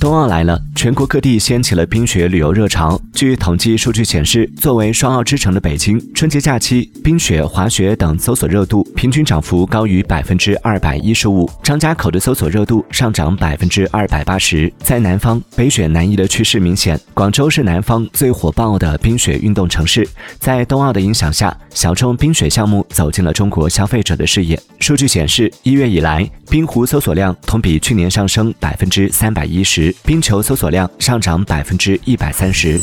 冬奥来了，全国各地掀起了冰雪旅游热潮。据统计数据显示，作为双奥之城的北京，春节假期冰雪、滑雪等搜索热度平均涨幅高于百分之二百一十五。张家口的搜索热度上涨百分之二百八十。在南方，北雪南移的趋势明显。广州是南方最火爆的冰雪运动城市。在冬奥的影响下，小众冰雪项目走进了中国消费者的视野。数据显示，一月以来，冰壶搜索量同比去年上升百分之三百一十。冰球搜索量上涨百分之一百三十。